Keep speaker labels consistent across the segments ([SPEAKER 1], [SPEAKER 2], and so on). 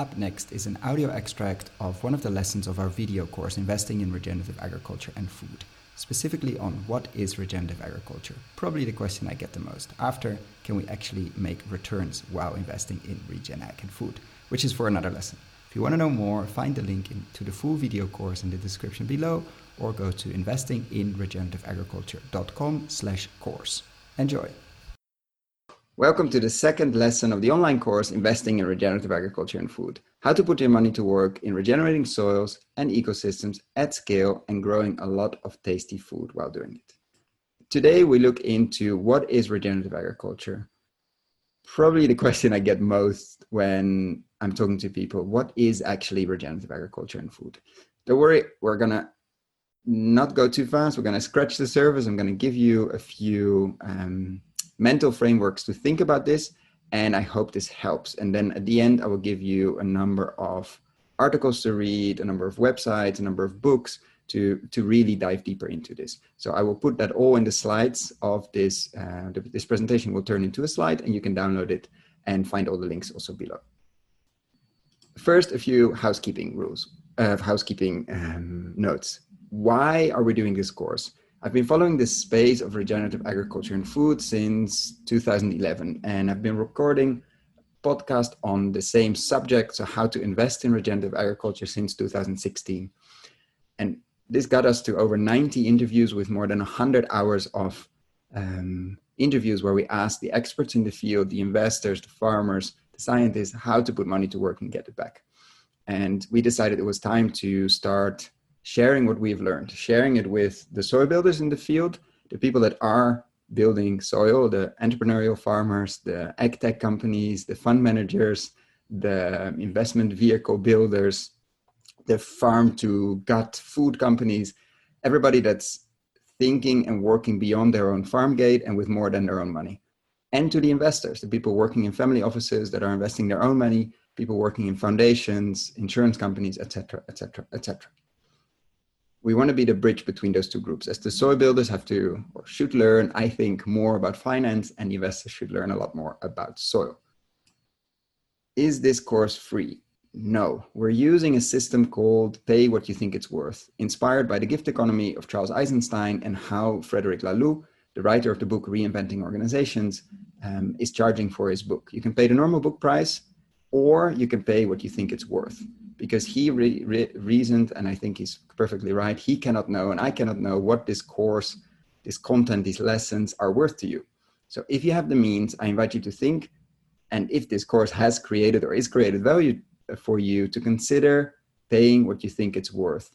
[SPEAKER 1] Up next is an audio extract of one of the lessons of our video course, Investing in Regenerative Agriculture and Food, specifically on what is regenerative agriculture. Probably the question I get the most. After, can we actually make returns while investing in regen ag and food, which is for another lesson. If you want to know more, find the link in, to the full video course in the description below or go to investinginregenerativeagriculture.com slash course. Enjoy! Welcome to the second lesson of the online course, Investing in Regenerative Agriculture and Food. How to put your money to work in regenerating soils and ecosystems at scale and growing a lot of tasty food while doing it. Today, we look into what is regenerative agriculture. Probably the question I get most when I'm talking to people what is actually regenerative agriculture and food? Don't worry, we're going to not go too fast. We're going to scratch the surface. I'm going to give you a few um, mental frameworks to think about this. And I hope this helps. And then at the end, I will give you a number of articles to read, a number of websites, a number of books to, to really dive deeper into this. So I will put that all in the slides of this. Uh, this presentation will turn into a slide and you can download it and find all the links also below. First, a few housekeeping rules, uh, housekeeping um, notes. Why are we doing this course? I've been following this space of regenerative agriculture and food since 2011, and I've been recording podcast on the same subject, so how to invest in regenerative agriculture since 2016. And this got us to over 90 interviews with more than 100 hours of um, interviews where we asked the experts in the field, the investors, the farmers, the scientists, how to put money to work and get it back. And we decided it was time to start sharing what we've learned, sharing it with the soil builders in the field, the people that are building soil, the entrepreneurial farmers, the ag tech companies, the fund managers, the investment vehicle builders, the farm to gut food companies, everybody that's thinking and working beyond their own farm gate and with more than their own money. And to the investors, the people working in family offices that are investing their own money, people working in foundations, insurance companies, etc., etc., etc we want to be the bridge between those two groups. As the soil builders have to or should learn i think more about finance and investors should learn a lot more about soil. Is this course free? No. We're using a system called pay what you think it's worth inspired by the gift economy of charles eisenstein and how frederic laloux the writer of the book reinventing organizations um, is charging for his book. You can pay the normal book price or you can pay what you think it's worth because he re- re- reasoned, and I think he's perfectly right. He cannot know, and I cannot know what this course, this content, these lessons are worth to you. So if you have the means, I invite you to think, and if this course has created or is created value for you, to consider paying what you think it's worth.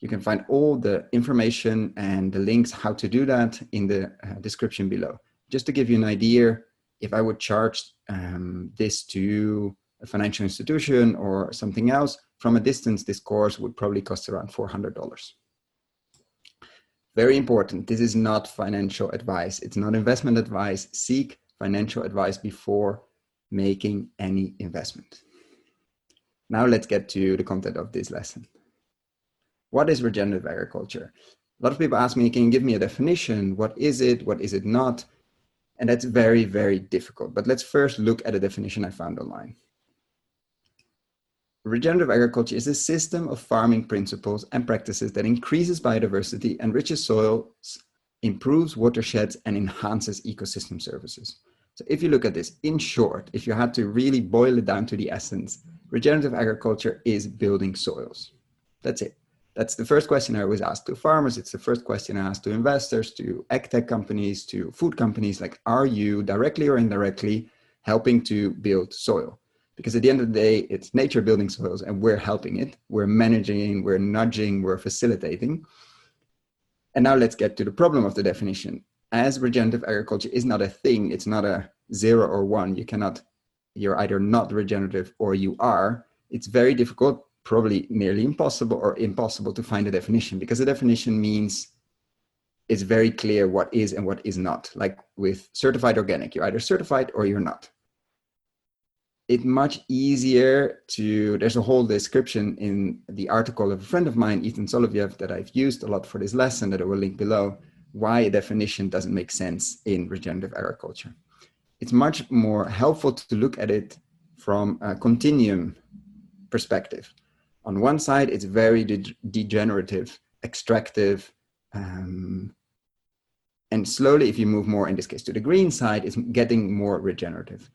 [SPEAKER 1] You can find all the information and the links how to do that in the uh, description below. Just to give you an idea, if I would charge um, this to a financial institution or something else, from a distance, this course would probably cost around $400. Very important. This is not financial advice. It's not investment advice. Seek financial advice before making any investment. Now let's get to the content of this lesson. What is regenerative agriculture? A lot of people ask me, can you give me a definition? What is it? What is it not? And that's very, very difficult. But let's first look at a definition I found online. Regenerative agriculture is a system of farming principles and practices that increases biodiversity, enriches soils, improves watersheds, and enhances ecosystem services. So, if you look at this, in short, if you had to really boil it down to the essence, regenerative agriculture is building soils. That's it. That's the first question I always ask to farmers. It's the first question I ask to investors, to ag tech companies, to food companies. Like, are you directly or indirectly helping to build soil? Because at the end of the day it's nature building soils and we're helping it. We're managing we're nudging we're facilitating. And now let's get to the problem of the definition. As regenerative agriculture is not a thing it's not a zero or one. You cannot you're either not regenerative or you are. It's very difficult probably nearly impossible or impossible to find a definition because a definition means it's very clear what is and what is not. Like with certified organic you're either certified or you're not it's much easier to there's a whole description in the article of a friend of mine ethan soloviev that i've used a lot for this lesson that i will link below why a definition doesn't make sense in regenerative agriculture it's much more helpful to look at it from a continuum perspective. On one side, it's very de- degenerative, extractive, um, and slowly, if you move more in this case to the green side, it's getting more regenerative.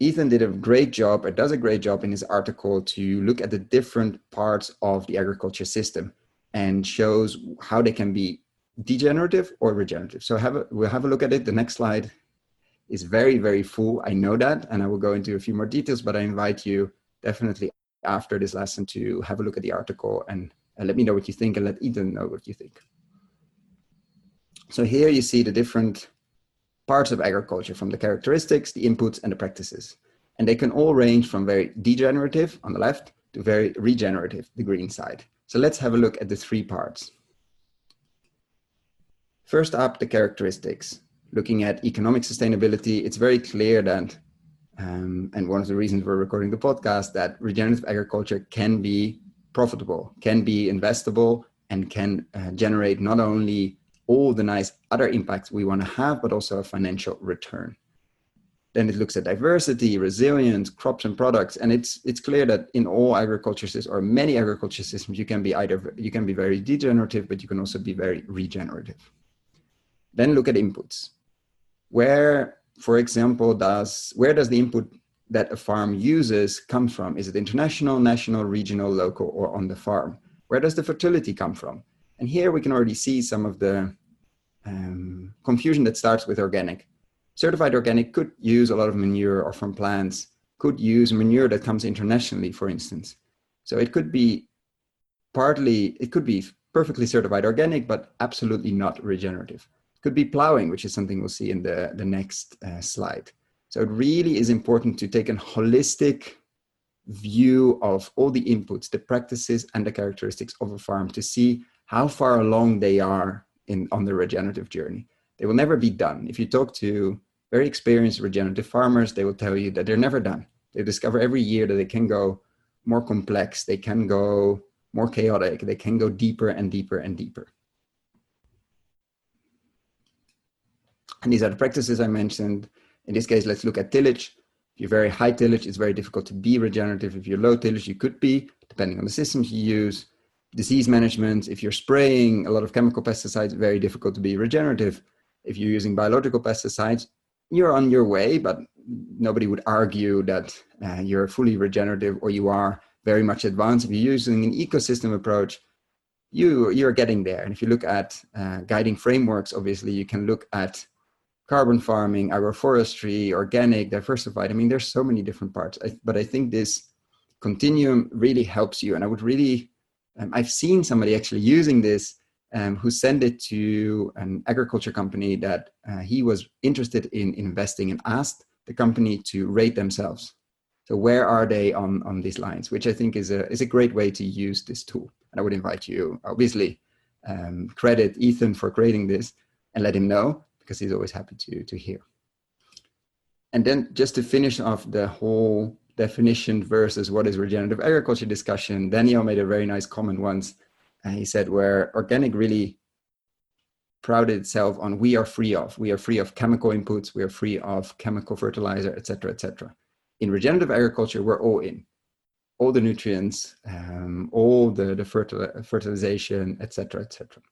[SPEAKER 1] Ethan did a great job, or does a great job in his article to look at the different parts of the agriculture system and shows how they can be degenerative or regenerative. So have a, we'll have a look at it. The next slide is very, very full. I know that, and I will go into a few more details, but I invite you definitely after this lesson to have a look at the article and, and let me know what you think and let Ethan know what you think. So here you see the different parts of agriculture from the characteristics, the inputs, and the practices. And they can all range from very degenerative on the left to very regenerative, the green side. So let's have a look at the three parts. First up, the characteristics. Looking at economic sustainability, it's very clear that, um, and one of the reasons we're recording the podcast, that regenerative agriculture can be profitable, can be investable, and can uh, generate not only all the nice other impacts we want to have, but also a financial return. Then it looks at diversity, resilience, crops and products, and it's it's clear that in all agriculture systems or many agriculture systems, you can be either you can be very degenerative, but you can also be very regenerative. Then look at inputs. Where, for example, does where does the input that a farm uses come from? Is it international, national, regional, local, or on the farm? Where does the fertility come from? And here we can already see some of the um, confusion that starts with organic. Certified organic could use a lot of manure or from plants, could use manure that comes internationally, for instance. So it could be partly, it could be perfectly certified organic, but absolutely not regenerative. Could be plowing, which is something we'll see in the, the next uh, slide. So it really is important to take a holistic view of all the inputs, the practices, and the characteristics of a farm to see how far along they are in on the regenerative journey. They will never be done. If you talk to very experienced regenerative farmers, they will tell you that they're never done. They discover every year that they can go more complex, they can go more chaotic, they can go deeper and deeper and deeper. And these are the practices I mentioned. In this case, let's look at tillage. If you're very high tillage, it's very difficult to be regenerative. If you're low tillage, you could be, depending on the systems you use disease management, if you're spraying a lot of chemical pesticides, very difficult to be regenerative. If you're using biological pesticides, you're on your way, but nobody would argue that uh, you're fully regenerative or you are very much advanced. If you're using an ecosystem approach, you you're getting there. And if you look at uh, guiding frameworks, obviously you can look at carbon farming, agroforestry, organic, diversified. I mean, there's so many different parts. I, but I think this continuum really helps you. And I would really um, I've seen somebody actually using this um, who sent it to an agriculture company that uh, he was interested in investing and asked the company to rate themselves. So where are they on, on these lines, which I think is a, is a great way to use this tool. And I would invite you, obviously, um, credit Ethan for creating this and let him know because he's always happy to, to hear. And then just to finish off the whole definition versus what is regenerative agriculture discussion, Daniel made a very nice comment once. And he said, where organic really prided itself on we are free of, we are free of chemical inputs, we are free of chemical fertilizer, etc., etc. In regenerative agriculture, we're all in, all the nutrients, um, all the, the fertil- fertilization, etc., etc.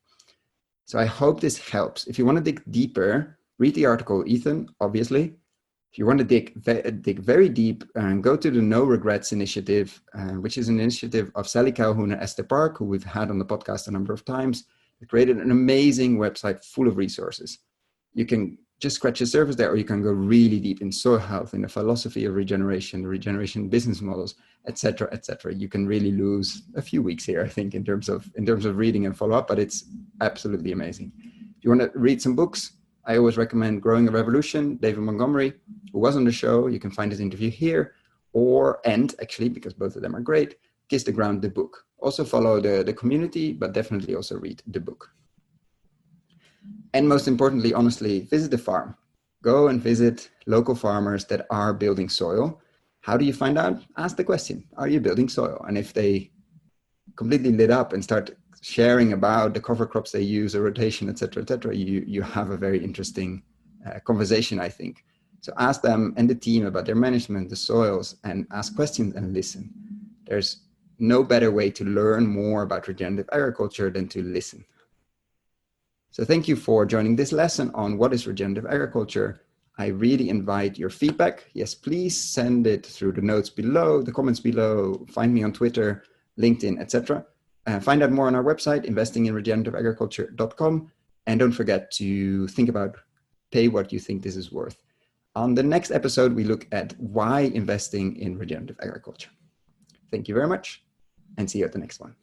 [SPEAKER 1] So I hope this helps. If you want to dig deeper, read the article, Ethan, obviously, if you want to dig, dig very deep, and go to the No Regrets Initiative, uh, which is an initiative of Sallie Calhoun and Esther Park, who we've had on the podcast a number of times. It created an amazing website full of resources. You can just scratch the surface there, or you can go really deep in soil health, in the philosophy of regeneration, the regeneration business models, etc., etc. You can really lose a few weeks here, I think, in terms of in terms of reading and follow up. But it's absolutely amazing. If you want to read some books, I always recommend Growing a Revolution, David Montgomery, who was on the show. You can find his interview here, or and actually, because both of them are great, Kiss the Ground, the book. Also follow the, the community, but definitely also read the book. And most importantly, honestly, visit the farm. Go and visit local farmers that are building soil. How do you find out? Ask the question Are you building soil? And if they completely lit up and start sharing about the cover crops they use, a rotation, etc., etc., you you have a very interesting uh, conversation, I think. So ask them and the team about their management, the soils, and ask questions and listen. There's no better way to learn more about regenerative agriculture than to listen. So thank you for joining this lesson on what is regenerative agriculture. I really invite your feedback. Yes, please send it through the notes below, the comments below, find me on Twitter, LinkedIn, etc. Uh, find out more on our website, investinginregenerativeagriculture.com. And don't forget to think about pay what you think this is worth. On the next episode, we look at why investing in regenerative agriculture. Thank you very much and see you at the next one.